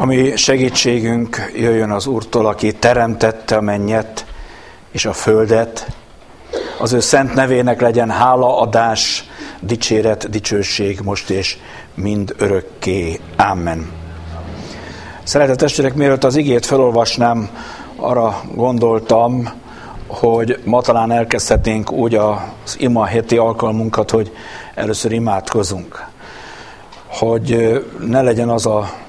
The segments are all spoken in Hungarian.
Ami segítségünk jöjjön az Úrtól, aki teremtette a mennyet és a földet. Az ő szent nevének legyen hálaadás, dicséret, dicsőség most és mind örökké. Amen. Szeretett testvérek, mielőtt az igét felolvasnám, arra gondoltam, hogy ma talán elkezdhetnénk úgy az ima heti alkalmunkat, hogy először imádkozunk. Hogy ne legyen az a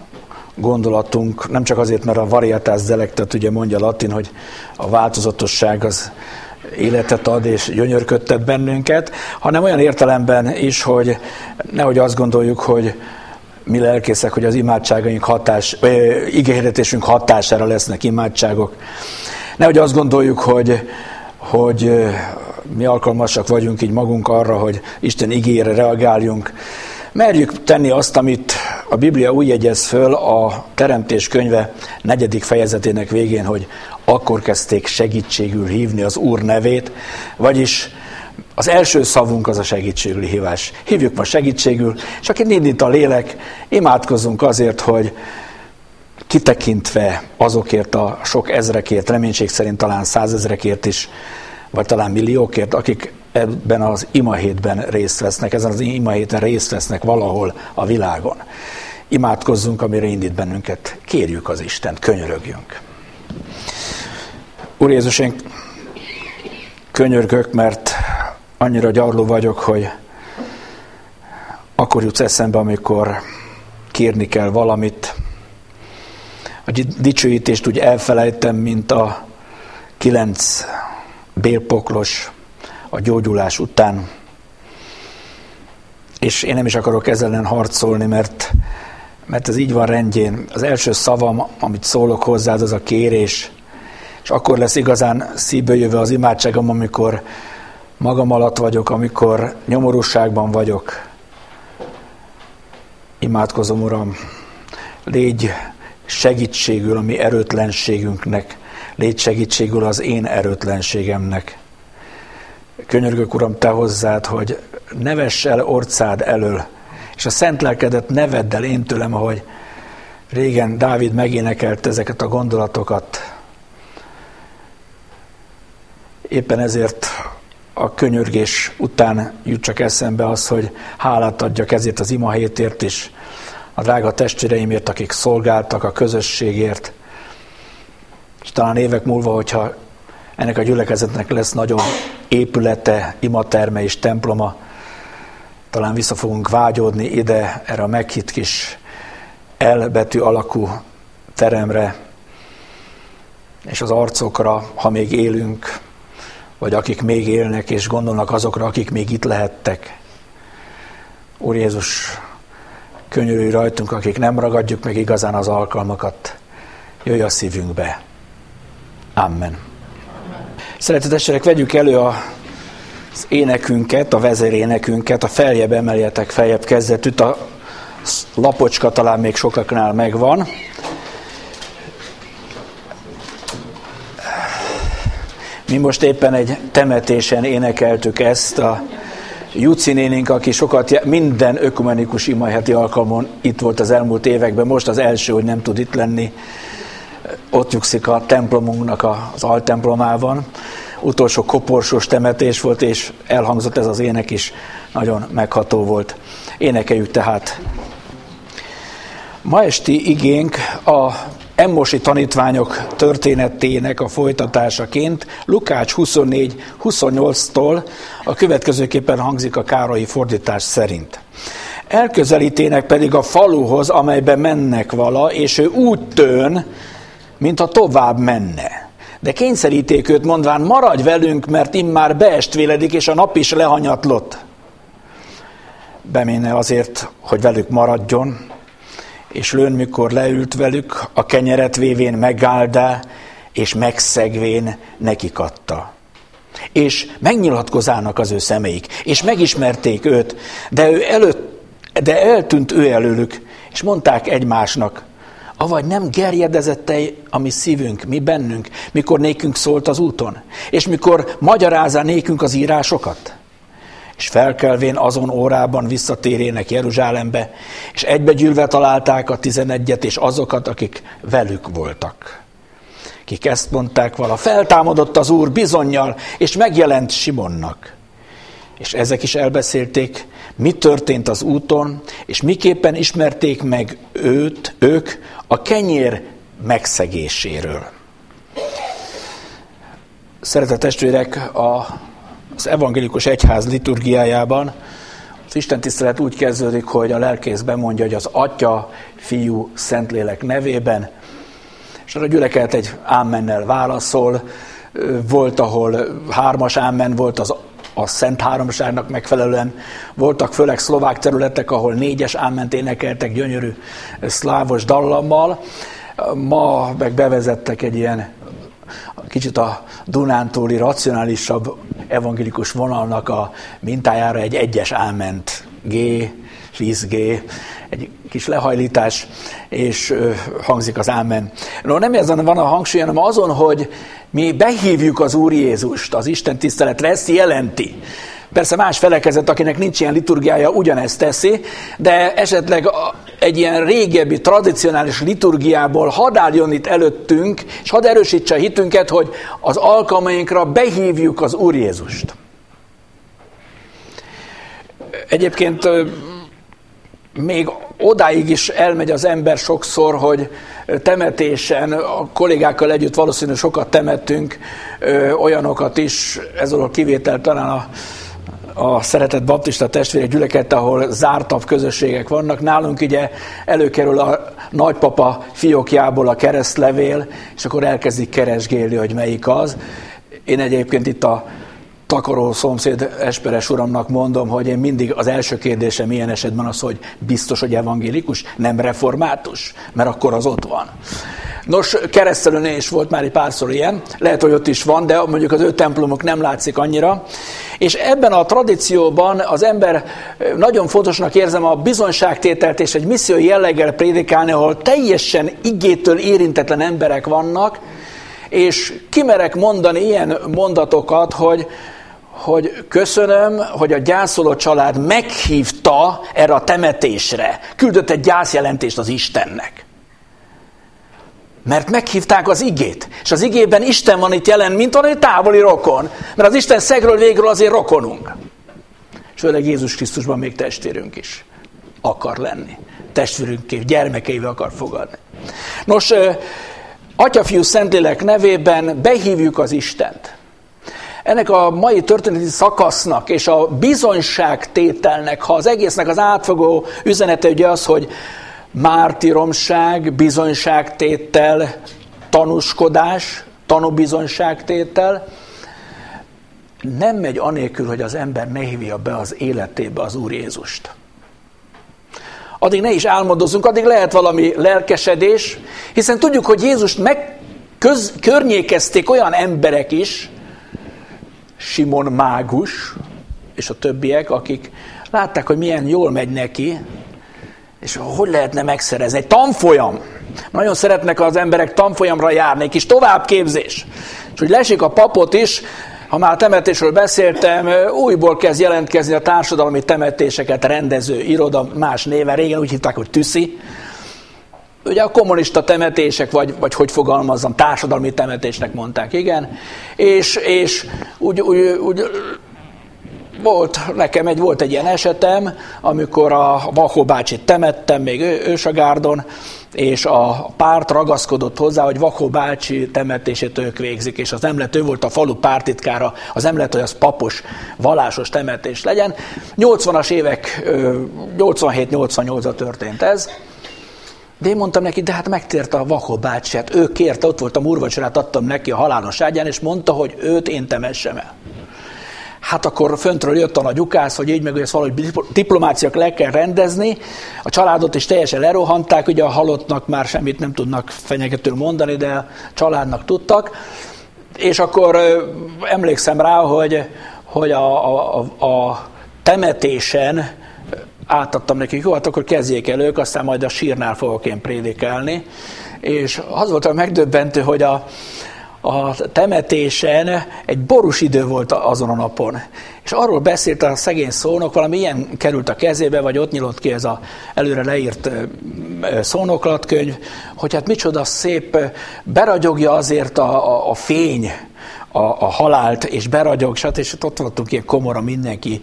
gondolatunk, nem csak azért, mert a varietás delectat ugye mondja latin, hogy a változatosság az életet ad és gyönyörködtet bennünket, hanem olyan értelemben is, hogy nehogy azt gondoljuk, hogy mi lelkészek, hogy az imádságaink hatás, igényhirdetésünk hatására lesznek imádságok. Nehogy azt gondoljuk, hogy, hogy mi alkalmasak vagyunk így magunk arra, hogy Isten igére reagáljunk. Merjük tenni azt, amit a Biblia úgy jegyez föl a Teremtés könyve negyedik fejezetének végén, hogy akkor kezdték segítségül hívni az Úr nevét, vagyis az első szavunk az a segítségül hívás. Hívjuk ma segítségül, és aki indít a lélek, imádkozzunk azért, hogy kitekintve azokért a sok ezrekért, reménység szerint talán százezrekért is, vagy talán milliókért, akik ebben az imahétben részt vesznek, ezen az imahéten részt vesznek valahol a világon. Imádkozzunk, amire indít bennünket. Kérjük az Istent, könyörögjünk. Úr Jézus, én könyörgök, mert annyira gyarló vagyok, hogy akkor jutsz eszembe, amikor kérni kell valamit. A dicsőítést úgy elfelejtem, mint a kilenc bélpoklos a gyógyulás után. És én nem is akarok ezzel ellen harcolni, mert, mert ez így van rendjén. Az első szavam, amit szólok hozzád, az a kérés. És akkor lesz igazán szívből jövő az imádságom, amikor magam alatt vagyok, amikor nyomorúságban vagyok. Imádkozom, Uram, légy segítségül a mi erőtlenségünknek, légy segítségül az én erőtlenségemnek. Könyörgök, Uram, Te hozzád, hogy ne vess el orcád elől, és a szent lelkedet ne vedd el én tőlem, ahogy régen Dávid megénekelt ezeket a gondolatokat. Éppen ezért a könyörgés után jut csak eszembe az, hogy hálát adjak ezért az ima hétért is, a drága testvéreimért, akik szolgáltak a közösségért, és talán évek múlva, hogyha ennek a gyülekezetnek lesz nagyobb épülete, imaterme és temploma, talán vissza fogunk vágyódni ide, erre a meghitt kis elbetű alakú teremre, és az arcokra, ha még élünk, vagy akik még élnek, és gondolnak azokra, akik még itt lehettek. Úr Jézus, könyörülj rajtunk, akik nem ragadjuk meg igazán az alkalmakat. Jöjj a szívünkbe. Amen. Szeretett eserek, vegyük elő a, az énekünket, a vezérénekünket, a feljebb emeljetek, feljebb kezdetűt, a lapocska talán még sokaknál megvan. Mi most éppen egy temetésen énekeltük ezt a Juci nénink, aki sokat, minden ökumenikus imaheti alkalmon itt volt az elmúlt években, most az első, hogy nem tud itt lenni, ott nyugszik a templomunknak az altemplomában. Utolsó koporsós temetés volt, és elhangzott ez az ének is, nagyon megható volt. Énekeljük tehát. Ma esti igénk a Emmosi tanítványok történetének a folytatásaként Lukács 24-28-tól a következőképpen hangzik a Károlyi fordítás szerint. Elközelítének pedig a faluhoz, amelybe mennek vala, és ő úgy tön, mint a tovább menne. De kényszeríték őt mondván, maradj velünk, mert immár beestvéledik, és a nap is lehanyatlott. Beméne azért, hogy velük maradjon, és lőn, mikor leült velük, a kenyeret vévén megáldá, és megszegvén nekik adta. És megnyilatkozának az ő szemeik, és megismerték őt, de, ő előtt, de eltűnt ő előlük, és mondták egymásnak, avagy nem gerjedezett a mi szívünk, mi bennünk, mikor nékünk szólt az úton, és mikor magyarázza nékünk az írásokat. és felkelvén azon órában visszatérének Jeruzsálembe, és egybegyűlve találták a tizenegyet és azokat, akik velük voltak. Kik ezt mondták vala, feltámadott az Úr bizonyal, és megjelent Simonnak. És ezek is elbeszélték, mi történt az úton, és miképpen ismerték meg őt, ők a kenyér megszegéséről. Szeretett testvérek, a, az evangélikus egyház liturgiájában az Isten tisztelet úgy kezdődik, hogy a lelkész bemondja, hogy az Atya, Fiú, Szentlélek nevében, és a gyülekezet egy ámennel válaszol, volt, ahol hármas ámen volt az a Szent Háromságnak megfelelően. Voltak főleg szlovák területek, ahol négyes áment énekeltek gyönyörű szlávos dallammal. Ma meg bevezettek egy ilyen kicsit a Dunántúli racionálisabb evangélikus vonalnak a mintájára egy egyes áment G, 10G, egy kis lehajlítás, és hangzik az ámen. No, nem ezen van a hangsúly, hanem azon, hogy mi behívjuk az Úr Jézust az Isten tiszteletre, ezt jelenti. Persze más felekezet, akinek nincs ilyen liturgiája, ugyanezt teszi, de esetleg egy ilyen régebbi, tradicionális liturgiából hadd álljon itt előttünk, és hadd erősítse a hitünket, hogy az alkalmainkra behívjuk az Úr Jézust. Egyébként még odáig is elmegy az ember sokszor, hogy temetésen, a kollégákkal együtt valószínűleg sokat temettünk, olyanokat is, ez a kivétel talán a, a szeretett baptista testvérek gyüleket, ahol zártabb közösségek vannak. Nálunk ugye előkerül a nagypapa fiókjából a keresztlevél, és akkor elkezdik keresgélni, hogy melyik az. Én egyébként itt a takaró szomszéd Esperes uramnak mondom, hogy én mindig az első kérdésem ilyen esetben az, hogy biztos, hogy evangélikus, nem református, mert akkor az ott van. Nos, keresztelőnél is volt már egy párszor ilyen, lehet, hogy ott is van, de mondjuk az ő templomok nem látszik annyira. És ebben a tradícióban az ember nagyon fontosnak érzem a bizonyságtételt és egy missziói jelleggel prédikálni, ahol teljesen igétől érintetlen emberek vannak, és kimerek mondani ilyen mondatokat, hogy hogy köszönöm, hogy a gyászoló család meghívta erre a temetésre. Küldött egy gyászjelentést az Istennek. Mert meghívták az igét. És az igében Isten van itt jelen, mint egy távoli rokon. Mert az Isten szegről végről azért rokonunk. És főleg Jézus Krisztusban még testvérünk is akar lenni. Testvérünk gyermekeivel akar fogadni. Nos, Atyafiú Szentlélek nevében behívjuk az Istent ennek a mai történeti szakasznak és a bizonyságtételnek, ha az egésznek az átfogó üzenete ugye az, hogy mártiromság, bizonyságtétel, tanúskodás, tanúbizonyságtétel, nem megy anélkül, hogy az ember ne hívja be az életébe az Úr Jézust. Addig ne is álmodozunk, addig lehet valami lelkesedés, hiszen tudjuk, hogy Jézust meg köz, környékezték olyan emberek is, Simon Mágus és a többiek, akik látták, hogy milyen jól megy neki, és hogy lehetne megszerezni. Egy tanfolyam. Nagyon szeretnek az emberek tanfolyamra járni, egy kis továbbképzés. És hogy lesik a papot is, ha már temetésről beszéltem, újból kezd jelentkezni a társadalmi temetéseket rendező iroda más néven, régen úgy hívták, hogy Tüszi, ugye a kommunista temetések, vagy, vagy hogy fogalmazzam, társadalmi temetésnek mondták, igen, és, és úgy, úgy, úgy volt, nekem egy, volt egy ilyen esetem, amikor a Vakó bácsit temettem, még ő, ősagárdon, és a párt ragaszkodott hozzá, hogy Vakó bácsi temetését ők végzik, és az nem lett, ő volt a falu pártitkára, az nem lett, hogy az papos, valásos temetés legyen. 80-as évek, 87-88-a történt ez, de én mondtam neki, de hát megtért a Vakó bácsi, hát ő kérte, ott volt a murvacsorát, adtam neki a halálos ágyán, és mondta, hogy őt én temessem el. Hát akkor föntről jött a nagy ukász, hogy így meg, hogy ezt valahogy diplomáciák le kell rendezni. A családot is teljesen lerohanták, ugye a halottnak már semmit nem tudnak fenyegetül mondani, de a családnak tudtak. És akkor emlékszem rá, hogy, hogy a, a, a temetésen átadtam nekik, jó, hát akkor kezdjék el ők, aztán majd a sírnál fogok én prédikálni. És az volt a megdöbbentő, hogy a, a temetésen egy borús idő volt azon a napon. És arról beszélt a szegény szónok, valami ilyen került a kezébe, vagy ott nyilott ki ez a előre leírt szónoklatkönyv, hogy hát micsoda szép, beragyogja azért a, a, a fény, a, a halált, és beragyog, stb. És ott voltunk ilyen komora mindenki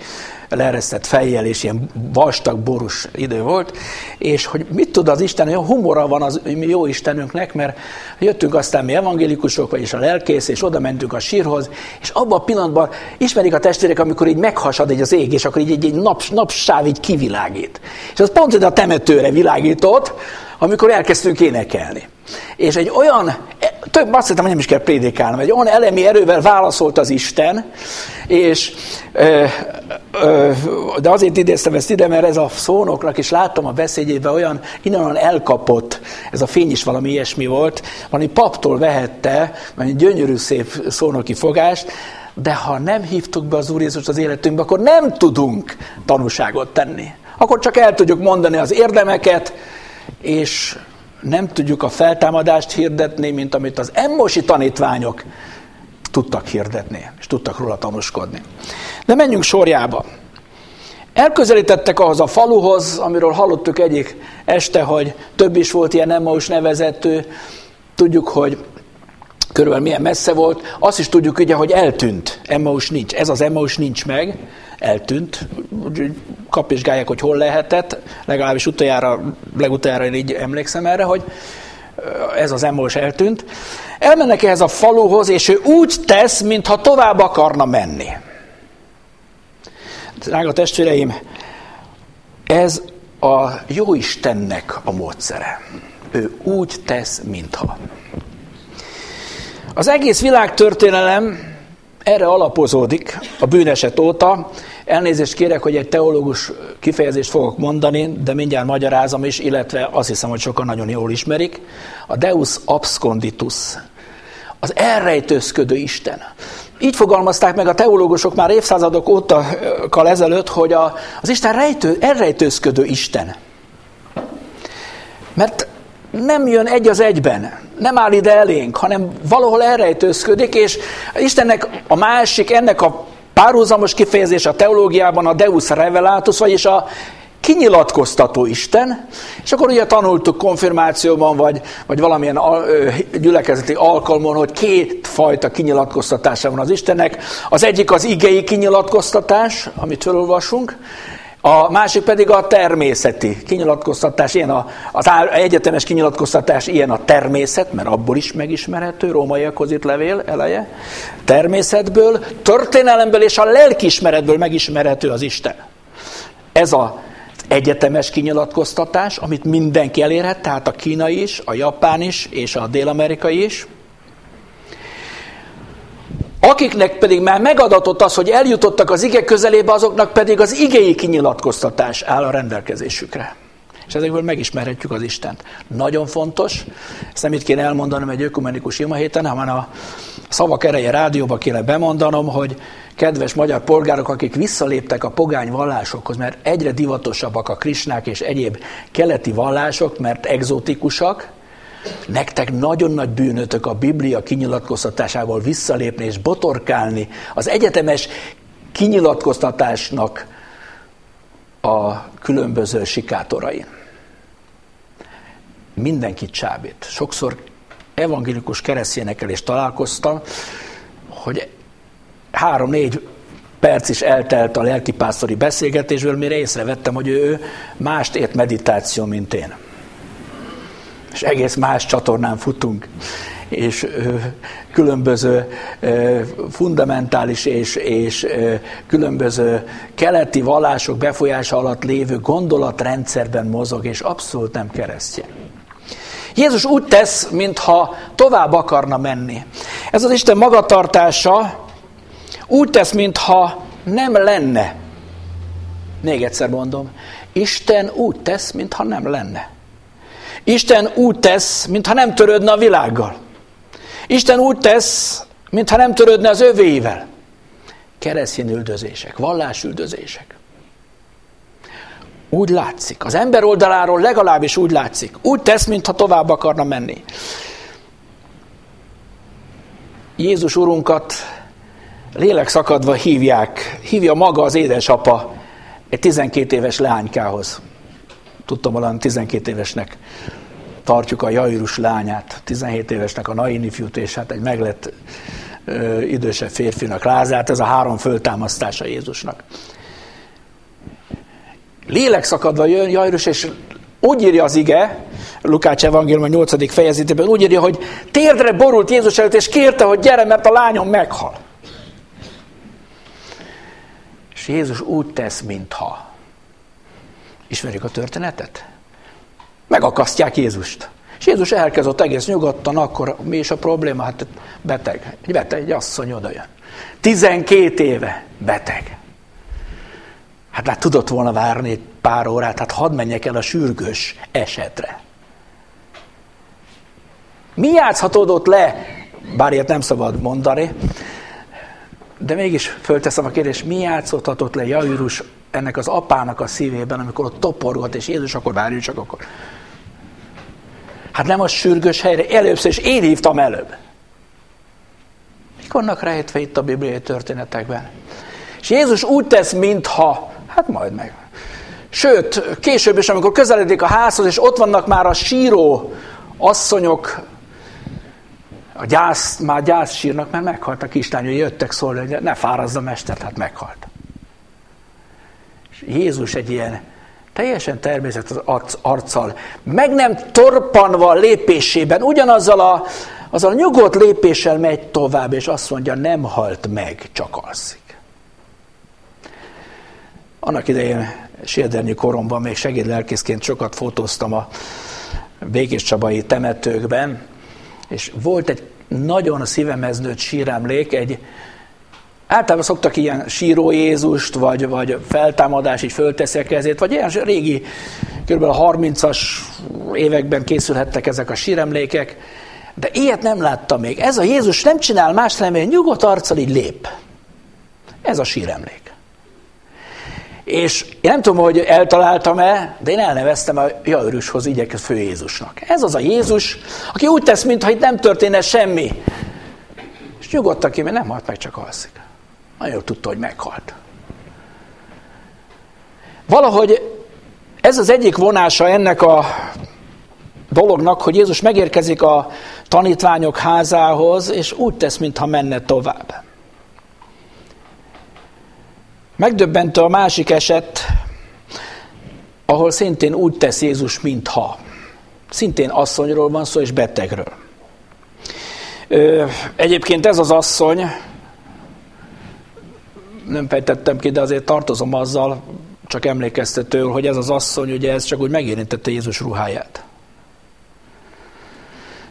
leeresztett fejjel, és ilyen vastag, borús idő volt, és hogy mit tud az Isten, olyan humora van az jó Istenünknek, mert jöttünk aztán mi evangélikusok, vagyis a lelkész, és oda mentünk a sírhoz, és abban a pillanatban ismerik a testvérek, amikor így meghasad egy az ég, és akkor így egy, egy nap, napsáv így kivilágít. És az pont a temetőre világított, amikor elkezdtünk énekelni. És egy olyan, több azt hiszem, hogy nem is kell prédikálnom, egy olyan elemi erővel válaszolt az Isten, és de azért idéztem ezt ide, mert ez a szónoknak, és láttam a beszédjében olyan innen elkapott, ez a fény is valami ilyesmi volt, valami paptól vehette, mert egy gyönyörű szép szónoki fogást, de ha nem hívtuk be az Úr Jézus az életünkbe, akkor nem tudunk tanúságot tenni. Akkor csak el tudjuk mondani az érdemeket, és nem tudjuk a feltámadást hirdetni, mint amit az emmosi tanítványok tudtak hirdetni, és tudtak róla tanúskodni. De menjünk sorjába. Elközelítettek ahhoz a faluhoz, amiről hallottuk egyik este, hogy több is volt ilyen Emmaus nevezető. Tudjuk, hogy körülbelül milyen messze volt. Azt is tudjuk ugye, hogy eltűnt. Emmaus nincs. Ez az Emmaus nincs meg. Eltűnt. Kapizsgálják, hogy hol lehetett. Legalábbis utoljára, legutoljára én így emlékszem erre, hogy ez az Emmaus eltűnt. Elmennek ehhez a faluhoz, és ő úgy tesz, mintha tovább akarna menni. Drága testvéreim, ez a jó Istennek a módszere. Ő úgy tesz, mintha. Az egész világtörténelem erre alapozódik a bűneset óta. Elnézést kérek, hogy egy teológus kifejezést fogok mondani, de mindjárt magyarázom is, illetve azt hiszem, hogy sokan nagyon jól ismerik. A Deus absconditus, az elrejtőzködő Isten. Így fogalmazták meg a teológusok már évszázadok óta ezelőtt, hogy a, az Isten rejtő, elrejtőzködő Isten. Mert nem jön egy az egyben, nem áll ide elénk, hanem valahol elrejtőzködik, és Istennek a másik, ennek a párhuzamos kifejezés a teológiában a Deus Revelatus, vagyis a kinyilatkoztató Isten, és akkor ugye tanultuk konfirmációban, vagy, vagy valamilyen gyülekezeti alkalmon, hogy két fajta kinyilatkoztatása van az Istennek. Az egyik az igei kinyilatkoztatás, amit felolvasunk, a másik pedig a természeti kinyilatkoztatás, ilyen a, az egyetemes kinyilatkoztatás, ilyen a természet, mert abból is megismerhető, rómaiakhoz itt levél eleje, természetből, történelemből és a lelkismeretből megismerhető az Isten. Ez a egyetemes kinyilatkoztatás, amit mindenki elérhet, tehát a kínai is, a japán is, és a dél-amerikai is. Akiknek pedig már megadatott az, hogy eljutottak az ige közelébe, azoknak pedig az igei kinyilatkoztatás áll a rendelkezésükre. És ezekből megismerhetjük az Istent. Nagyon fontos, ezt nem itt kéne elmondanom egy ökumenikus ima héten, hanem a szavak ereje rádióba kéne bemondanom, hogy kedves magyar polgárok, akik visszaléptek a pogány vallásokhoz, mert egyre divatosabbak a krisnák és egyéb keleti vallások, mert egzotikusak, Nektek nagyon nagy bűnötök a Biblia kinyilatkoztatásával visszalépni és botorkálni az egyetemes kinyilatkoztatásnak a különböző sikátorain. Mindenkit csábít. Sokszor evangélikus keresztényekkel is találkoztam, hogy három-négy perc is eltelt a lelkipásztori beszélgetésből, mire észrevettem, hogy ő mást ért meditáció, mint én és egész más csatornán futunk, és különböző fundamentális és, és különböző keleti vallások befolyása alatt lévő gondolatrendszerben mozog, és abszolút nem keresztje. Jézus úgy tesz, mintha tovább akarna menni. Ez az Isten magatartása úgy tesz, mintha nem lenne. Még egyszer mondom, Isten úgy tesz, mintha nem lenne. Isten úgy tesz, mintha nem törődne a világgal. Isten úgy tesz, mintha nem törődne az övéivel. Keresztény üldözések, vallásüldözések. Úgy látszik. Az ember oldaláról legalábbis úgy látszik. Úgy tesz, mintha tovább akarna menni. Jézus Urunkat lélek szakadva hívják, hívja maga az édesapa egy 12 éves leánykához. Tudtam valami 12 évesnek tartjuk a Jairus lányát, 17 évesnek a Naini fiút, és hát egy meglett ö, idősebb férfinak Lázárt, ez a három föltámasztása Jézusnak. Lélek szakadva jön Jairus, és úgy írja az ige, Lukács evangélium a 8. fejezetében, úgy írja, hogy térdre borult Jézus előtt, és kérte, hogy gyere, mert a lányom meghal. És Jézus úgy tesz, mintha. Ismerjük a történetet? Megakasztják Jézust. És Jézus elkezdett egész nyugodtan, akkor mi is a probléma? Hát beteg. Egy beteg, egy asszony oda jön. 12 éve beteg. Hát hát tudott volna várni egy pár órát, hát hadd menjek el a sürgős esetre. Mi játszhatódott le, bár ilyet nem szabad mondani, de mégis fölteszem a kérdést, mi játszhatott le Jairus ennek az apának a szívében, amikor ott toporgott, és Jézus akkor várjuk csak akkor. Hát nem a sürgős helyre, először, és én hívtam előbb. Mik vannak rejtve itt a bibliai történetekben? És Jézus úgy tesz, mintha, hát majd meg. Sőt, később is, amikor közeledik a házhoz, és ott vannak már a síró asszonyok, a gyász, már gyász sírnak, mert meghalt a kislány, hogy jöttek szólni, hogy ne fárazza a mester, hát meghalt. És Jézus egy ilyen teljesen természetes arccal, meg nem torpanva lépésében, ugyanazzal a, azzal a nyugodt lépéssel megy tovább, és azt mondja, nem halt meg, csak alszik. Annak idején sérdernyi koromban még segédlelkészként sokat fotóztam a Békés Csabai temetőkben, és volt egy nagyon szívemhez nőtt síremlék, egy Általában szoktak ilyen síró Jézust, vagy, vagy feltámadás, így fölteszi a kezét, vagy ilyen régi, kb. a 30-as években készülhettek ezek a síremlékek, de ilyet nem láttam még. Ez a Jézus nem csinál más, hanem egy nyugodt arccal így lép. Ez a síremlék. És én nem tudom, hogy eltaláltam-e, de én elneveztem a Jairushoz igyekez fő Jézusnak. Ez az a Jézus, aki úgy tesz, mintha itt nem történne semmi. És nyugodtan ki, mert nem halt meg, csak alszik. Nagyon tudta, hogy meghalt. Valahogy ez az egyik vonása ennek a dolognak, hogy Jézus megérkezik a tanítványok házához, és úgy tesz, mintha menne tovább. Megdöbbentő a másik eset, ahol szintén úgy tesz Jézus, mintha. Szintén asszonyról van szó, és betegről. Egyébként ez az asszony, nem fejtettem ki, de azért tartozom azzal, csak emlékeztető, hogy ez az asszony, ugye ez csak úgy megérintette Jézus ruháját.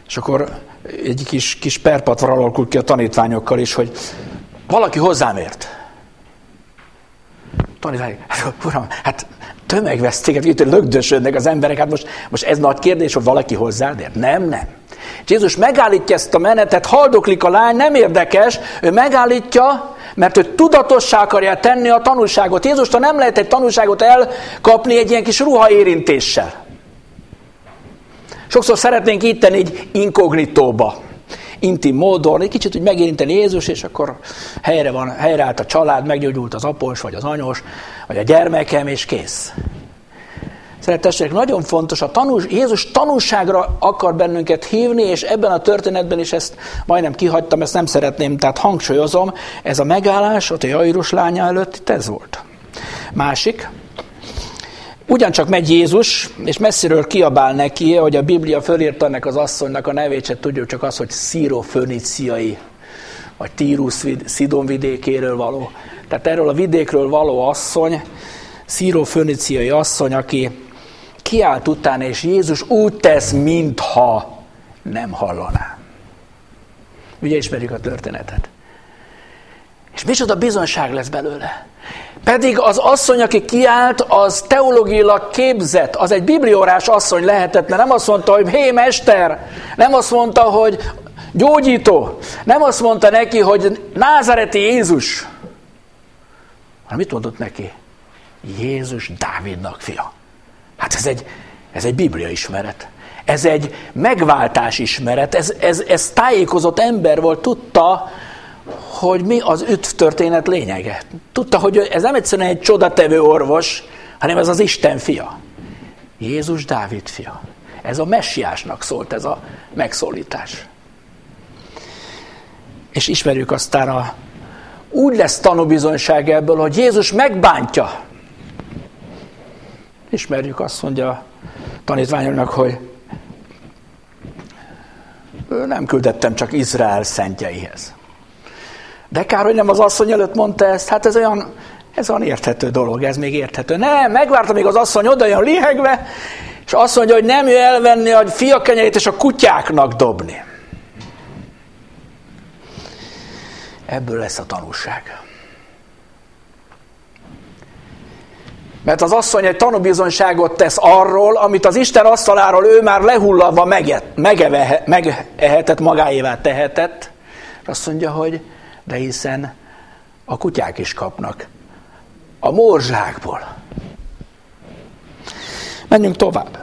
És akkor egy kis, kis perpatvar alakult ki a tanítványokkal is, hogy valaki hozzám ért. Tanítvány, hát, uram, hát tömegvesztéket, itt lögdösödnek az emberek, hát most, most ez nagy kérdés, hogy valaki hozzád ért? Nem, nem. Jézus megállítja ezt a menetet, haldoklik a lány, nem érdekes, ő megállítja, mert ő tudatossá akarja tenni a tanulságot. Jézustól nem lehet egy tanulságot elkapni egy ilyen kis ruha érintéssel. Sokszor szeretnénk itt tenni egy inkognitóba, intim módon, egy kicsit úgy megérinteni Jézus, és akkor helyre van, helyreállt a család, meggyógyult az apos, vagy az anyos, vagy a gyermekem, és kész. Szeretesek, nagyon fontos, a tanús, Jézus tanúságra akar bennünket hívni, és ebben a történetben is ezt majdnem kihagytam, ezt nem szeretném, tehát hangsúlyozom, ez a megállás ott a Jairus lánya előtt, itt ez volt. Másik, Ugyancsak megy Jézus, és messziről kiabál neki, hogy a Biblia fölírta ennek az asszonynak a nevét, se tudjuk csak az, hogy szíróföniciai, vagy Tírus Szidon vidékéről való. Tehát erről a vidékről való asszony, szíróföniciai asszony, aki kiállt utána, és Jézus úgy tesz, mintha nem hallaná. Ugye ismerjük a történetet. És micsoda bizonyság lesz belőle. Pedig az asszony, aki kiállt, az teológiailag képzett, az egy bibliórás asszony lehetetlen. Nem azt mondta, hogy hé, mester, nem azt mondta, hogy gyógyító, nem azt mondta neki, hogy názareti Jézus, hanem mit mondott neki? Jézus Dávidnak fia. Hát ez egy, ez egy biblia ismeret. Ez egy megváltás ismeret. Ez, ez, ez tájékozott ember volt, tudta, hogy mi az üdv történet lényege. Tudta, hogy ez nem egyszerűen egy csodatevő orvos, hanem ez az Isten fia. Jézus Dávid fia. Ez a messiásnak szólt ez a megszólítás. És ismerjük aztán a, úgy lesz tanúbizonyság ebből, hogy Jézus megbántja. Ismerjük azt mondja a tanítványoknak, hogy nem küldettem csak Izrael szentjeihez. De kár, hogy nem az asszony előtt mondta ezt, hát ez olyan, ez olyan érthető dolog, ez még érthető. Nem, megvárta, még az asszony oda jön lihegve, és azt mondja, hogy nem ő elvenni a fia kenyerét és a kutyáknak dobni. Ebből lesz a tanulság. Mert az asszony egy tanúbizonyságot tesz arról, amit az Isten asztaláról ő már lehulladva megehetett, magáévá tehetett. Azt mondja, hogy de hiszen a kutyák is kapnak a morzsákból. Menjünk tovább.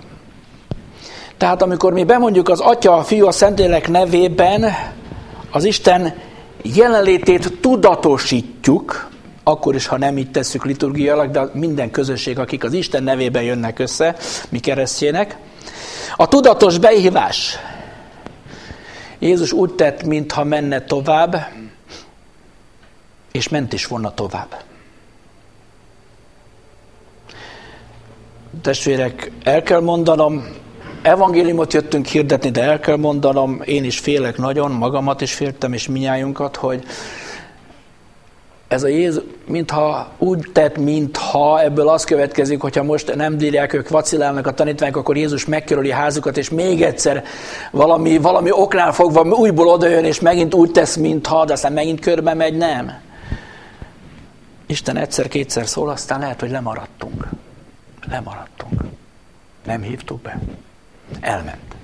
Tehát amikor mi bemondjuk az Atya, a Fiú, a Szentlélek nevében, az Isten jelenlétét tudatosítjuk, akkor is, ha nem így tesszük liturgiailag, de minden közösség, akik az Isten nevében jönnek össze, mi keresztjének. A tudatos beihívás. Jézus úgy tett, mintha menne tovább, és ment is volna tovább. Testvérek, el kell mondanom, evangéliumot jöttünk hirdetni, de el kell mondanom, én is félek nagyon, magamat is féltem, és minnyájunkat, hogy ez a Jézus, mintha úgy tett, mintha ebből az következik, hogyha most nem bírják, ők vacilálnak a tanítványok, akkor Jézus megkerüli a házukat, és még egyszer valami, valami oknál fogva újból odajön, és megint úgy tesz, mintha, de aztán megint körbe megy, nem. Isten egyszer-kétszer szól, aztán lehet, hogy lemaradtunk. Lemaradtunk. Nem hívtuk be. Elment.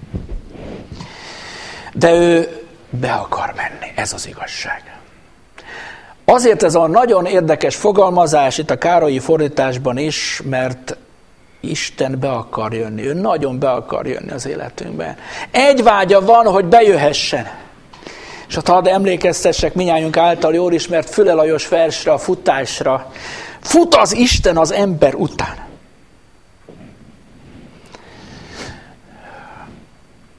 De ő be akar menni, ez az igazság. Azért ez a nagyon érdekes fogalmazás itt a Károlyi fordításban is, mert Isten be akar jönni, ő nagyon be akar jönni az életünkben. Egy vágya van, hogy bejöhessen. És a hadd emlékeztessek minnyájunk által jól ismert Füle Lajos versre, a futásra. Fut az Isten az ember után.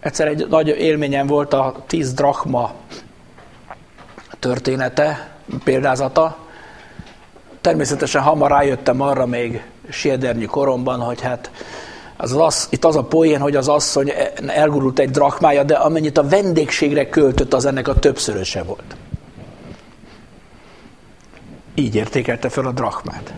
Egyszer egy nagy élményem volt a tíz drachma története, példázata. Természetesen hamar rájöttem arra még siedernyi koromban, hogy hát az az, itt az a poén, hogy az asszony elgurult egy drachmája, de amennyit a vendégségre költött, az ennek a többszöröse volt. Így értékelte fel a drachmát.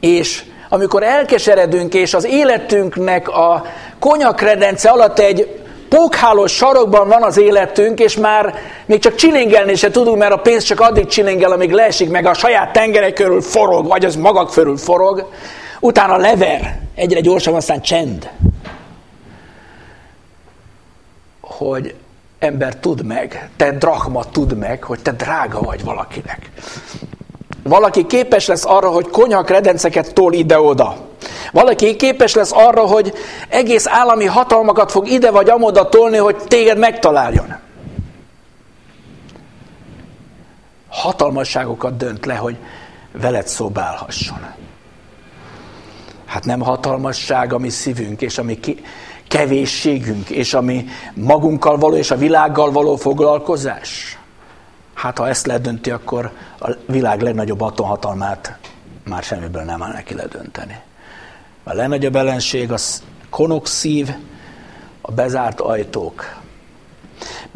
És amikor elkeseredünk, és az életünknek a konyakredence alatt egy pókhálós sarokban van az életünk, és már még csak csilingelni se tudunk, mert a pénz csak addig csilingel, amíg leesik, meg a saját tengere körül forog, vagy az magak körül forog, utána lever, egyre gyorsabban, aztán csend. Hogy ember tud meg, te drachma tud meg, hogy te drága vagy valakinek. Valaki képes lesz arra, hogy konyhak redenceket tol ide-oda. Valaki képes lesz arra, hogy egész állami hatalmakat fog ide vagy amoda tolni, hogy téged megtaláljon. Hatalmasságokat dönt le, hogy veled szobálhasson. Hát nem hatalmasság a mi szívünk, és a mi kevésségünk, és a mi magunkkal való, és a világgal való foglalkozás. Hát ha ezt ledönti, akkor a világ legnagyobb atomhatalmát már semmiből nem áll neki ledönteni. A legnagyobb ellenség az konok szív, a bezárt ajtók.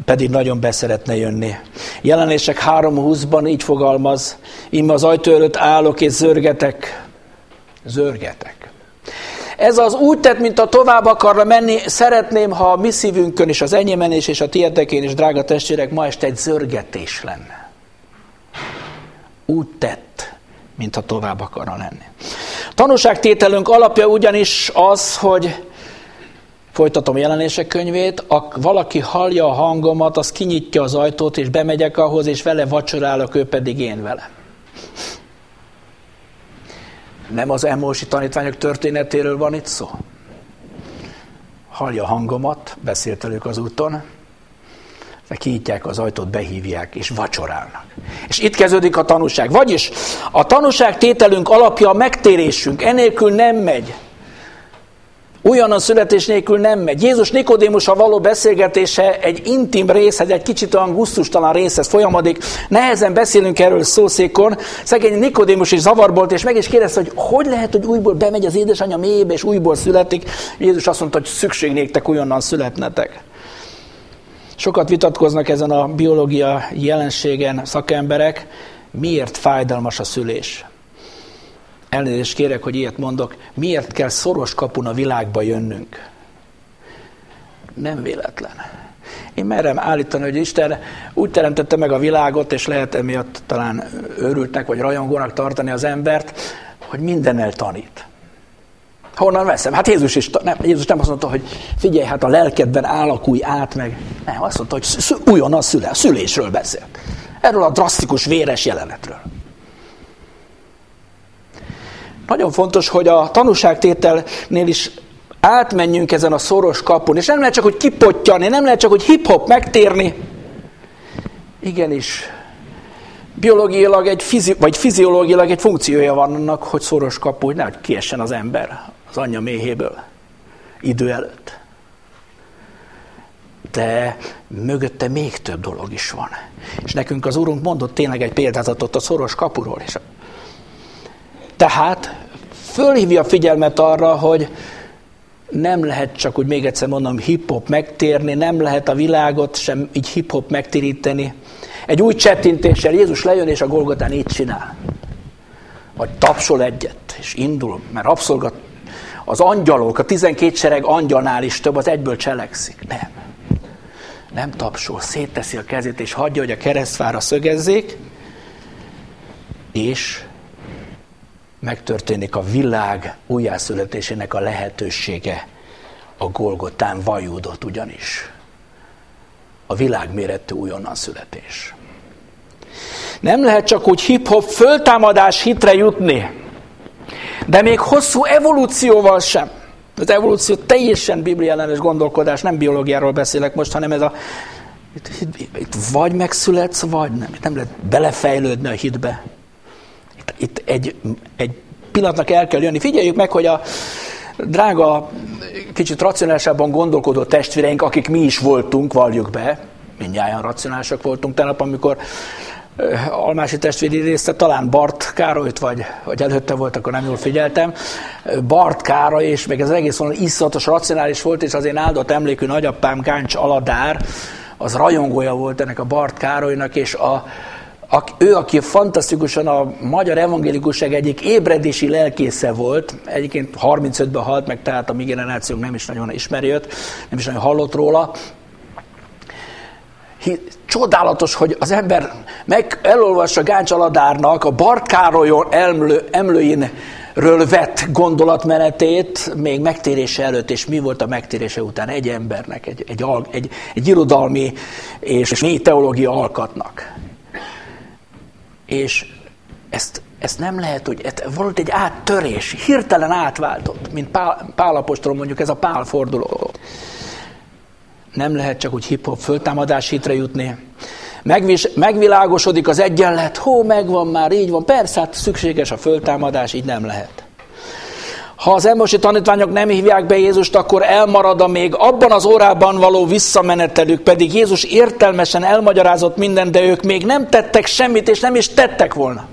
Pedig nagyon beszeretne jönni. Jelenések 3.20-ban így fogalmaz, íme az ajtó előtt állok és zörgetek. Zörgetek. Ez az úgy tett, mint a tovább akarna menni, szeretném, ha a mi szívünkön és az enyémen is, és a tiétekén is, drága testvérek, ma este egy zörgetés lenne. Úgy tett, mint ha tovább akarna lenni. Tanúságtételünk alapja ugyanis az, hogy folytatom jelenések könyvét, a, valaki hallja a hangomat, az kinyitja az ajtót, és bemegyek ahhoz, és vele vacsorálok, ő pedig én vele. Nem az emósi tanítványok történetéről van itt szó? Hallja a hangomat, beszélt velük az úton, kiítják az ajtót, behívják, és vacsorálnak. És itt kezdődik a tanúság. Vagyis a tanúság tételünk alapja a megtérésünk, enélkül nem megy. a születés nélkül nem megy. Jézus Nikodémussal való beszélgetése egy intim rész, egy kicsit olyan gusztustalan rész, ez folyamodik. Nehezen beszélünk erről szószékon. Szegény Nikodémus is zavarbolt, és meg is kérdezte, hogy hogy lehet, hogy újból bemegy az édesanyja mélyébe, és újból születik. Jézus azt mondta, hogy szükség néktek újonnan születnetek. Sokat vitatkoznak ezen a biológia jelenségen szakemberek, miért fájdalmas a szülés. Elnézést kérek, hogy ilyet mondok, miért kell szoros kapun a világba jönnünk? Nem véletlen. Én merem állítani, hogy Isten úgy teremtette meg a világot, és lehet emiatt talán őrültnek vagy rajongónak tartani az embert, hogy mindennel tanít. Honnan veszem? Hát Jézus, is, nem, Jézus nem azt mondta, hogy figyelj, hát a lelkedben állakulj át meg. Nem, azt mondta, hogy újonnan szüle, szülésről beszélt. Erről a drasztikus, véres jelenetről. Nagyon fontos, hogy a tanúságtételnél is átmenjünk ezen a szoros kapun, és nem lehet csak, hogy kipottyani, nem lehet csak, hogy hip-hop megtérni. Igenis, biológiailag egy fizi- vagy fiziológiailag egy funkciója van annak, hogy szoros kapu, hogy nehogy kiessen az ember anyja méhéből idő előtt. De mögötte még több dolog is van. És nekünk az Úrunk mondott tényleg egy példázatot a szoros kapuról. És tehát fölhívja a figyelmet arra, hogy nem lehet csak, úgy még egyszer mondom, hip-hop megtérni, nem lehet a világot sem így hip-hop megtéríteni. Egy új csettintéssel Jézus lejön, és a Golgotán így csinál. Vagy tapsol egyet, és indul, mert rabszolgat az angyalok, a tizenkét sereg angyalnál is több, az egyből cselekszik. Nem. Nem tapsol, szétteszi a kezét, és hagyja, hogy a keresztfára szögezzék, és megtörténik a világ újjászületésének a lehetősége a Golgotán vajúdott ugyanis. A világ méretű újonnan születés. Nem lehet csak úgy hip-hop föltámadás hitre jutni, de még hosszú evolúcióval sem. Az evolúció teljesen bibliellenes gondolkodás, nem biológiáról beszélek most, hanem ez a itt, itt, itt vagy megszületsz, vagy nem. Itt nem lehet belefejlődni a hitbe. Itt, itt egy, egy pillanatnak el kell jönni. Figyeljük meg, hogy a drága, kicsit racionálisabban gondolkodó testvéreink, akik mi is voltunk, valljuk be, mindjárt racionálisak voltunk tegnap, amikor Almási testvéri része, talán Bart Károlyt, vagy, vagy előtte volt, akkor nem jól figyeltem. Bart Károly, és meg ez egész valami iszonyatos, racionális volt, és az én áldott emlékű nagyapám Gáncs Aladár, az rajongója volt ennek a Bart Károlynak, és a, a, ő, aki fantasztikusan a magyar evangélikusság egyik ébredési lelkésze volt, egyébként 35-ben halt meg, tehát a mi generációnk nem is nagyon ismeri őt, nem is nagyon hallott róla, csodálatos, hogy az ember meg elolvassa Gáncs Aladárnak a Bartkárolyon emlő, emlőinről vett gondolatmenetét még megtérése előtt, és mi volt a megtérése után egy embernek, egy, egy, egy, egy irodalmi és mély teológia alkatnak. És ezt, ezt nem lehet, hogy volt egy áttörés, hirtelen átváltott, mint Pál, Pál apostol mondjuk, ez a Pál forduló. Nem lehet csak úgy hip-hop föltámadás hitre jutni. Megvis, megvilágosodik az egyenlet, hó, megvan már, így van. Persze, hát szükséges a föltámadás, így nem lehet. Ha az emosi tanítványok nem hívják be Jézust, akkor elmarad a még abban az órában való visszamenetelük, pedig Jézus értelmesen elmagyarázott mindent, de ők még nem tettek semmit, és nem is tettek volna.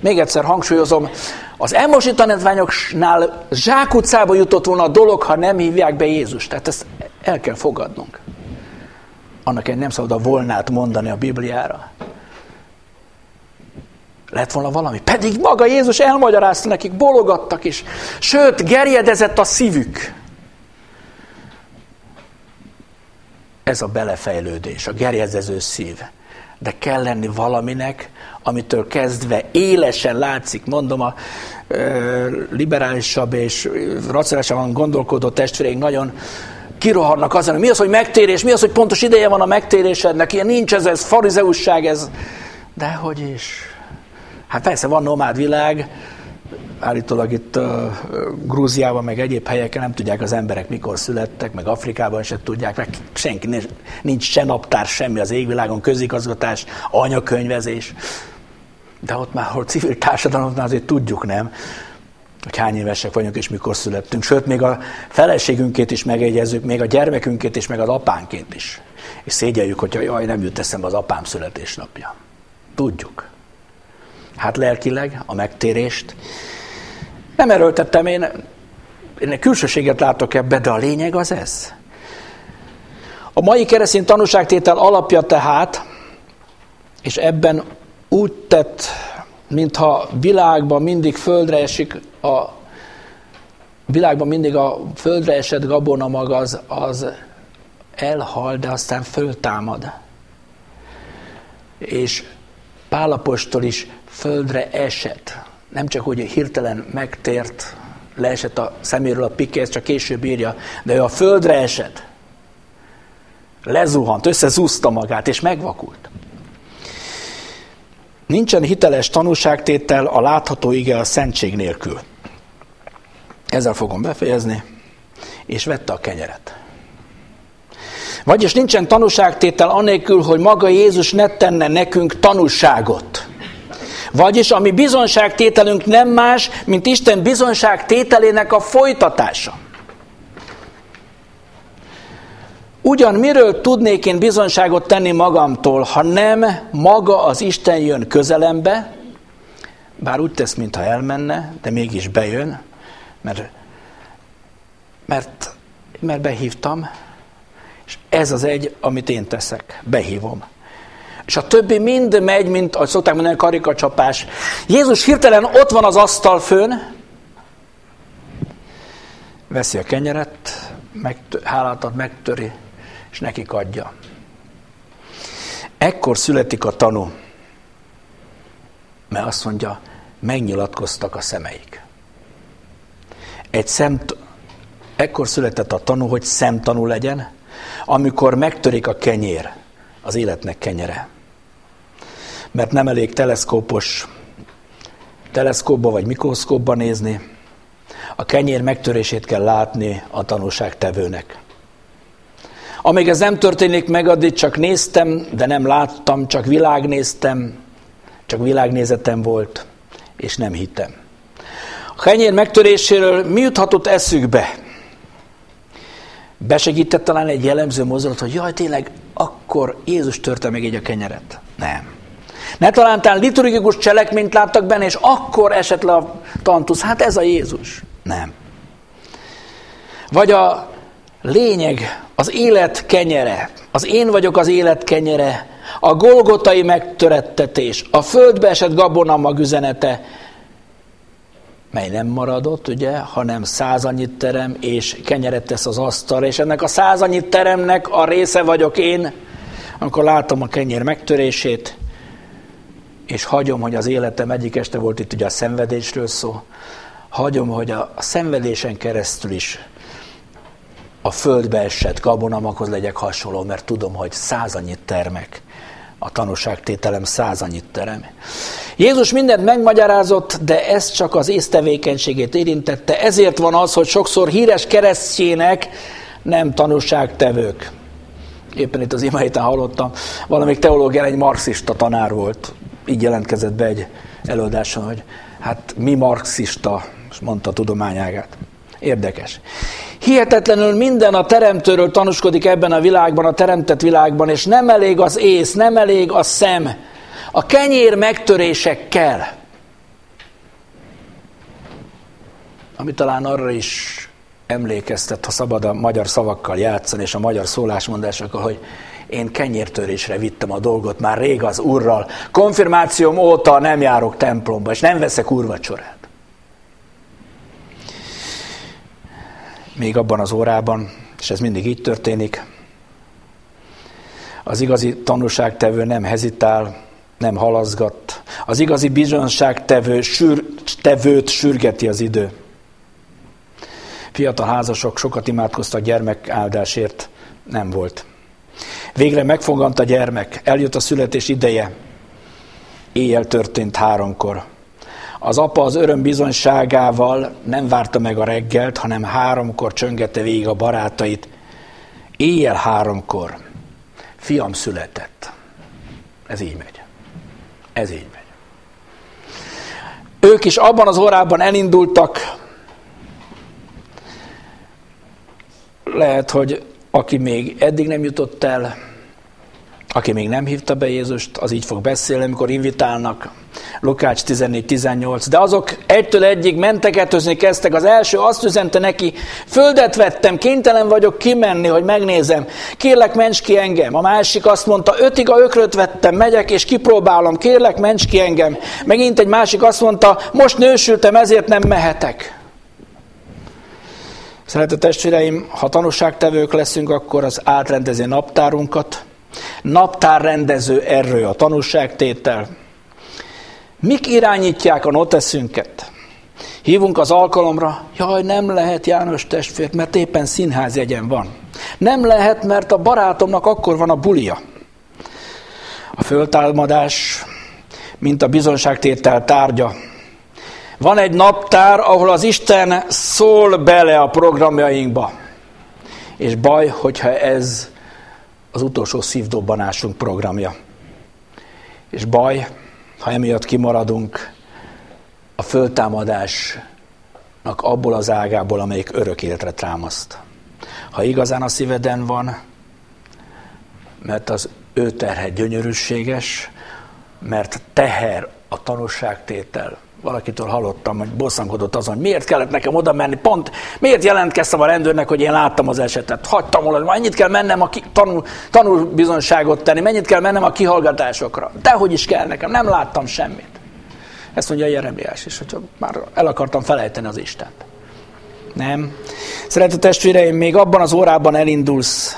Még egyszer hangsúlyozom, az elmosi tanítványoknál zsákutcába jutott volna a dolog, ha nem hívják be Jézust. Tehát ezt el kell fogadnunk. Annak egy nem szabad a volnát mondani a Bibliára. Lett volna valami. Pedig maga Jézus elmagyarázta nekik, bologattak is. Sőt, gerjedezett a szívük. Ez a belefejlődés, a gerjedező szív. De kell lenni valaminek, amitől kezdve élesen látszik, mondom, a liberálisabb és racionálisan gondolkodó testvéreink nagyon kirohannak azon, hogy mi az, hogy megtérés, mi az, hogy pontos ideje van a megtérésednek, ilyen nincs ez, ez farizeusság, ez. De hogy is? Hát persze van nomád világ, állítólag itt uh, Grúziában, meg egyéb helyeken nem tudják az emberek mikor születtek, meg Afrikában se tudják, meg senki nincs se naptár, semmi az égvilágon, közigazgatás, anyakönyvezés. De ott már, hogy civil társadalomnál azért tudjuk, nem? hogy hány évesek vagyunk és mikor születtünk. Sőt, még a feleségünkét is megegyezzük, még a gyermekünkét is, meg az apánként is. És szégyeljük, hogy jaj, nem jut eszembe az apám születésnapja. Tudjuk. Hát lelkileg a megtérést. Nem erőltettem én, én külsőséget látok ebbe, de a lényeg az ez. A mai keresztény tanúságtétel alapja tehát, és ebben úgy tett, mintha világban mindig földre esik a világban mindig a földre esett gabona mag az, az elhal, de aztán föltámad. És Pálapostól is földre esett. Nem csak úgy hirtelen megtért, leesett a szeméről a pikész, csak később írja, de ő a földre esett. Lezuhant, összezúzta magát, és megvakult. Nincsen hiteles tanúságtétel a látható ige a szentség nélkül. Ezzel fogom befejezni, és vette a kenyeret. Vagyis nincsen tanúságtétel anélkül, hogy maga Jézus ne tenne nekünk tanúságot. Vagyis a mi bizonságtételünk nem más, mint Isten bizonságtételének a folytatása. Ugyan miről tudnék én bizonságot tenni magamtól, ha nem maga az Isten jön közelembe, bár úgy tesz, mintha elmenne, de mégis bejön, mert, mert, mert behívtam, és ez az egy, amit én teszek, behívom. És a többi mind megy, mint, ahogy szokták mondani, karikacsapás. Jézus hirtelen ott van az asztal főn, veszi a kenyeret, megtö- hálát ad, megtöri, és nekik adja. Ekkor születik a tanú, mert azt mondja, megnyilatkoztak a szemeik. Egy szem, ekkor született a tanú, hogy szemtanú legyen, amikor megtörik a kenyér, az életnek kenyere. Mert nem elég teleszkópos, teleszkópba vagy mikroszkópba nézni, a kenyér megtörését kell látni a tanúságtevőnek. Amíg ez nem történik meg, addig csak néztem, de nem láttam, csak világnéztem, csak világnézetem volt, és nem hittem. A kenyér megtöréséről mi juthatott eszükbe? Besegített talán egy jellemző mozdulat, hogy jaj, tényleg, akkor Jézus törte meg így a kenyeret. Nem. Ne talántán liturgikus cselekményt láttak benne, és akkor esett le a tantusz. Hát ez a Jézus. Nem. Vagy a lényeg, az élet kenyere, az én vagyok az élet kenyere, a golgotai megtörettetés, a földbe esett gabonamag üzenete, mely nem maradott, ugye, hanem százanyit terem, és kenyeret tesz az asztalra, és ennek a százanyit teremnek a része vagyok én, amikor látom a kenyér megtörését, és hagyom, hogy az életem egyik este volt itt ugye a szenvedésről szó, hagyom, hogy a szenvedésen keresztül is a földbe esett gabonamakhoz legyek hasonló, mert tudom, hogy százanyit termek. A tanúságtételem százanyit terem. Jézus mindent megmagyarázott, de ez csak az észtevékenységét érintette. Ezért van az, hogy sokszor híres keresztjének nem tanúságtevők. Éppen itt az ima héten hallottam, valamelyik teológia egy marxista tanár volt. Így jelentkezett be egy előadáson, hogy hát mi marxista, és mondta a tudományágát. Érdekes. Hihetetlenül minden a teremtőről tanúskodik ebben a világban, a teremtett világban, és nem elég az ész, nem elég a szem. A kenyér megtörésekkel, ami talán arra is emlékeztet, ha szabad a magyar szavakkal játszani, és a magyar szólásmondásokkal, hogy én kenyértörésre vittem a dolgot már rég az urral. Konfirmációm óta nem járok templomba, és nem veszek urvacsorát. Még abban az órában, és ez mindig így történik, az igazi tanúságtevő nem hezitál, nem halazgat. Az igazi bizonságtevő sür, tevőt sürgeti az idő. Fiatal házasok sokat imádkoztak gyermek áldásért, nem volt. Végre megfogant a gyermek, eljött a születés ideje, éjjel történt háromkor. Az apa az öröm bizonyságával nem várta meg a reggelt, hanem háromkor csöngette végig a barátait. Éjjel háromkor. Fiam született. Ez így megy. Ez így megy. Ők is abban az órában elindultak. Lehet, hogy aki még eddig nem jutott el, aki még nem hívta be Jézust, az így fog beszélni, amikor invitálnak. Lukács 14-18. De azok egytől egyig menteketőzni kezdtek. Az első azt üzente neki, földet vettem, kénytelen vagyok kimenni, hogy megnézem. Kérlek, ments ki engem. A másik azt mondta, ötig a ökröt vettem, megyek és kipróbálom. Kérlek, ments ki engem. Megint egy másik azt mondta, most nősültem, ezért nem mehetek. Szeretett testvéreim, ha tanúságtevők leszünk, akkor az átrendezi naptárunkat, naptárrendező erő a tanúságtétel. Mik irányítják a noteszünket? Hívunk az alkalomra, jaj, nem lehet János testvér, mert éppen színházjegyen van. Nem lehet, mert a barátomnak akkor van a bulia. A föltámadás, mint a bizonságtétel tárgya. Van egy naptár, ahol az Isten szól bele a programjainkba. És baj, hogyha ez az utolsó szívdobbanásunk programja. És baj, ha emiatt kimaradunk a föltámadásnak abból az ágából, amelyik örök életre támaszt. Ha igazán a szíveden van, mert az ő terhe gyönyörűséges, mert teher a tanúságtétel, valakitől hallottam, hogy bosszankodott azon, hogy miért kellett nekem oda menni, pont miért jelentkeztem a rendőrnek, hogy én láttam az esetet, hagytam volna, mennyit kell mennem a ki, tanul, tanulbizonságot tenni, mennyit kell mennem a kihallgatásokra. Dehogy is kell nekem, nem láttam semmit. Ezt mondja Jeremiás is, hogyha már el akartam felejteni az Istent. Nem. Szeretett testvéreim, még abban az órában elindulsz,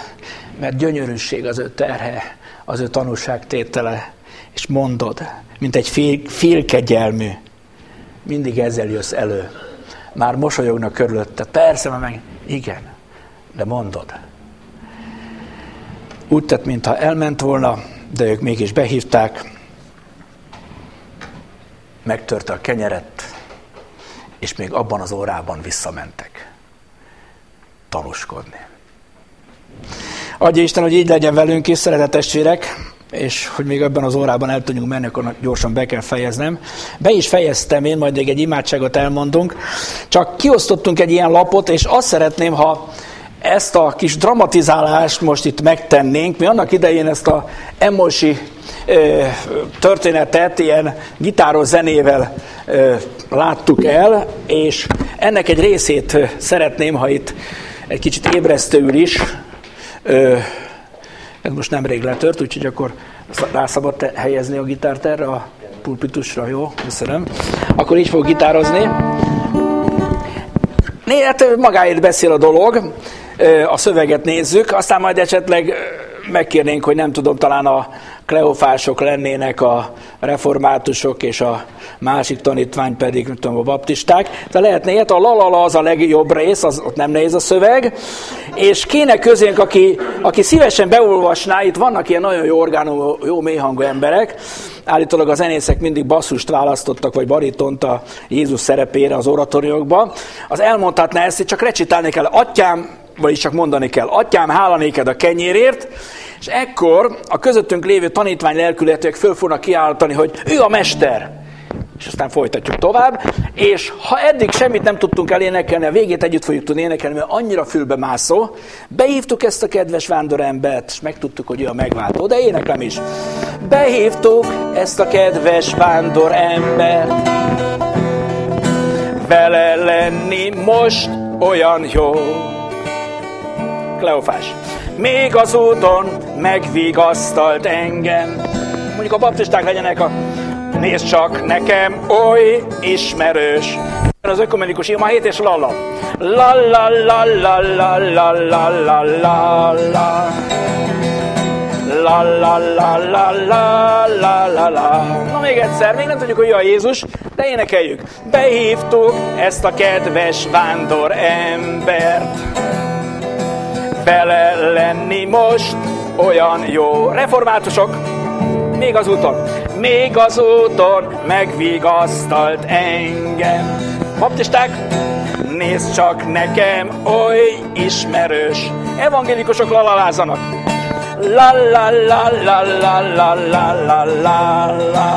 mert gyönyörűség az ő terhe, az ő tanúságtétele, és mondod, mint egy fél, félkegyelmű, mindig ezzel jössz elő. Már mosolyognak körülötte. Persze, meg igen, de mondod. Úgy tett, mintha elment volna, de ők mégis behívták, megtörte a kenyeret, és még abban az órában visszamentek tanúskodni. Adja Isten, hogy így legyen velünk is, szeretett testvérek és hogy még ebben az órában el tudjunk menni, akkor gyorsan be kell fejeznem. Be is fejeztem én, majd még egy imádságot elmondunk. Csak kiosztottunk egy ilyen lapot, és azt szeretném, ha ezt a kis dramatizálást most itt megtennénk. Mi annak idején ezt a Emosi történetet ilyen gitáros zenével láttuk el, és ennek egy részét szeretném, ha itt egy kicsit ébresztőül is ez most nemrég letört, úgyhogy akkor rá szabad helyezni a gitárt erre a pulpitusra, jó? Köszönöm. Akkor így fog gitározni. Né, hát magáért beszél a dolog, a szöveget nézzük, aztán majd esetleg megkérnénk, hogy nem tudom, talán a kleofások lennének a reformátusok, és a másik tanítvány pedig, nem tudom, a baptisták. De lehetne ilyet, a lalala az a legjobb rész, az ott nem nehéz a szöveg, és kéne közénk, aki, aki szívesen beolvasná, itt vannak ilyen nagyon jó orgánum, jó mélyhangú emberek, állítólag a zenészek mindig basszust választottak, vagy baritont a Jézus szerepére az oratóriókban, az elmondhatná ezt, hogy csak recitálni kell, atyám, vagyis csak mondani kell, atyám, hála néked a kenyérért, és ekkor a közöttünk lévő tanítvány lelkületűek föl fognak kiállítani, hogy ő a mester. És aztán folytatjuk tovább. És ha eddig semmit nem tudtunk elénekelni, a végét együtt fogjuk tudni énekelni, mert annyira fülbe mászó. Behívtuk ezt a kedves vándorembert, és megtudtuk, hogy ő a megváltó, de éneklem is. Behívtuk ezt a kedves vándorembert, vele lenni most olyan jó. Kleofás még az úton megvigasztalt engem. Mondjuk a baptisták legyenek a Nézd csak, nekem oly ismerős. Az ökumenikus ima 7 és lala. La la la la la la la la la la. La la la la la la la la. Na még egyszer, még nem tudjuk, hogy a Jézus, de énekeljük. Behívtuk ezt a kedves vándor embert vele lenni most olyan jó. Reformátusok, még az úton. még az úton megvigasztalt engem. Baptisták, nézd csak nekem, oly ismerős. Evangélikusok lalalázanak. La la la la la la la la la la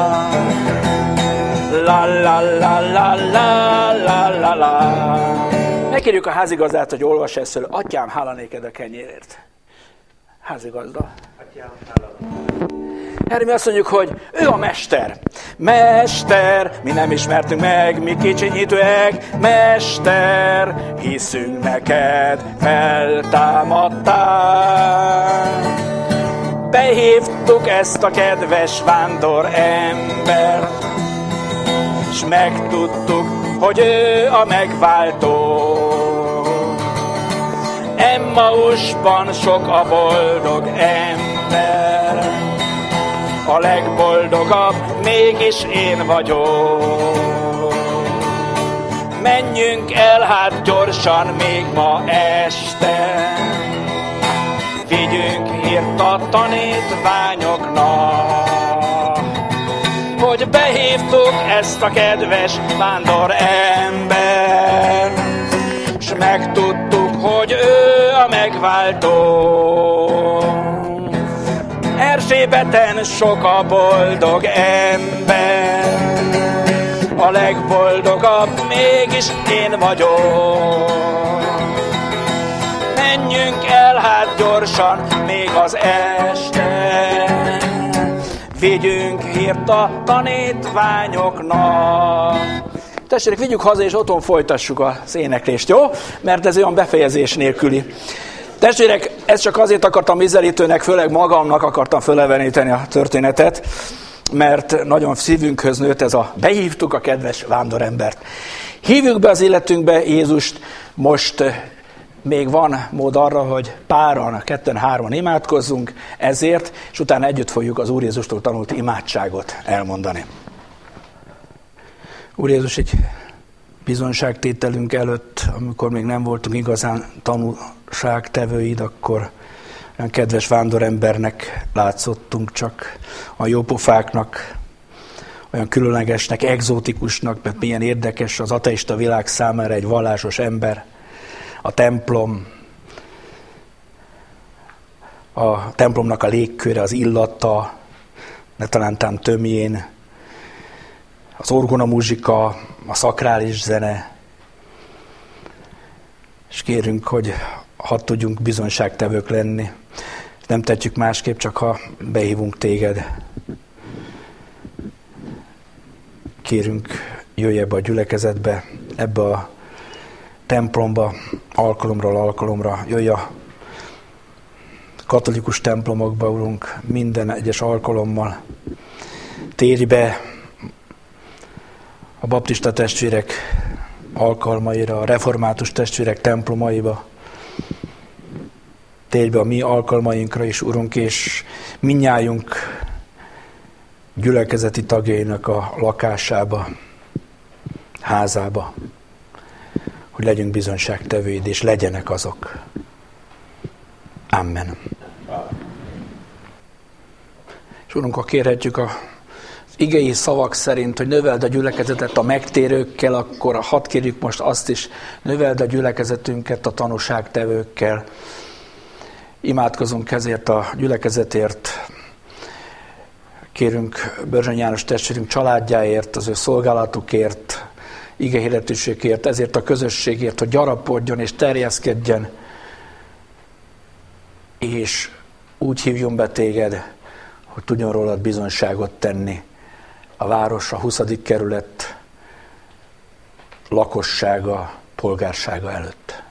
La la la la la la la la Megkérjük a házigazdát, hogy olvas ezt föl. Atyám, hála néked a kenyérért. Házigazda. Atyám, hála. Erre mi azt mondjuk, hogy ő a mester. Mester, mi nem ismertünk meg, mi kicsinyítőek. Mester, hiszünk neked, feltámadtál. Behívtuk ezt a kedves vándor ember, s megtudtuk, hogy ő a megváltó. Emmausban sok a boldog ember a legboldogabb, mégis én vagyok. Menjünk el hát gyorsan még ma este, vigyünk hírt a tanítványoknak, ezt a kedves vándor ember, s megtudtuk, hogy ő a megváltó. Erzsébeten sok a boldog ember, a legboldogabb mégis én vagyok. Menjünk el hát gyorsan, még az este, vigyünk hírt a tanítványoknak. Tessék, vigyük haza, és otthon folytassuk az éneklést, jó? Mert ez olyan befejezés nélküli. Testvérek, ezt csak azért akartam vizelítőnek, főleg magamnak akartam föleveníteni a történetet, mert nagyon szívünkhöz nőtt ez a behívtuk a kedves vándorembert. Hívjuk be az életünkbe Jézust, most még van mód arra, hogy páran, ketten, hárman imádkozzunk ezért, és utána együtt fogjuk az Úr Jézustól tanult imádságot elmondani. Úr Jézus, egy bizonyságtételünk előtt, amikor még nem voltunk igazán tanulságtevőid, akkor olyan kedves vándorembernek látszottunk csak, a jópofáknak, olyan különlegesnek, egzotikusnak, mert milyen érdekes az ateista világ számára egy vallásos ember, a templom, a templomnak a légköre, az illata, ne talántán tömjén, az orgona muzsika, a szakrális zene, és kérünk, hogy hadd tudjunk bizonyságtevők lenni. Nem tetjük másképp, csak ha behívunk téged. Kérünk, jöjj ebbe a gyülekezetbe, ebbe a templomba, alkalomról alkalomra, jöjj a katolikus templomokba, Urunk, minden egyes alkalommal. Térj be a baptista testvérek alkalmaira, a református testvérek templomaiba. Térj be a mi alkalmainkra is, Urunk, és minnyájunk gyülekezeti tagjainak a lakásába, házába, hogy legyünk bizonságtevőid, és legyenek azok. Amen. És Urunk, kérhetjük a igei szavak szerint, hogy növeld a gyülekezetet a megtérőkkel, akkor hadd kérjük most azt is, növeld a gyülekezetünket a tanúságtevőkkel. Imádkozunk ezért a gyülekezetért, kérünk Börzsöny János testvérünk családjáért, az ő szolgálatukért, igehirdetőségért, ezért a közösségért, hogy gyarapodjon és terjeszkedjen, és úgy hívjon be téged, hogy tudjon rólad bizonyságot tenni a város, a 20. kerület lakossága, polgársága előtt.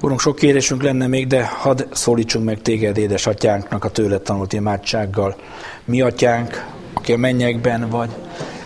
Urunk, sok kérésünk lenne még, de hadd szólítsunk meg téged, édesatyánknak a tőle tanult imádsággal. Mi atyánk, aki a mennyekben vagy,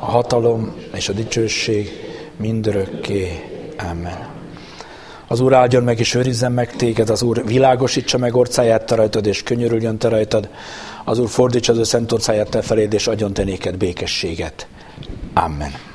a hatalom és a dicsőség mindörökké. Amen. Az Úr áldjon meg és őrizzen meg téged, az Úr világosítsa meg orcáját te rajtad, és könyörüljön te rajtad, az Úr fordítsa az ő szent orcáját te feléd, és adjon te néked békességet. Amen.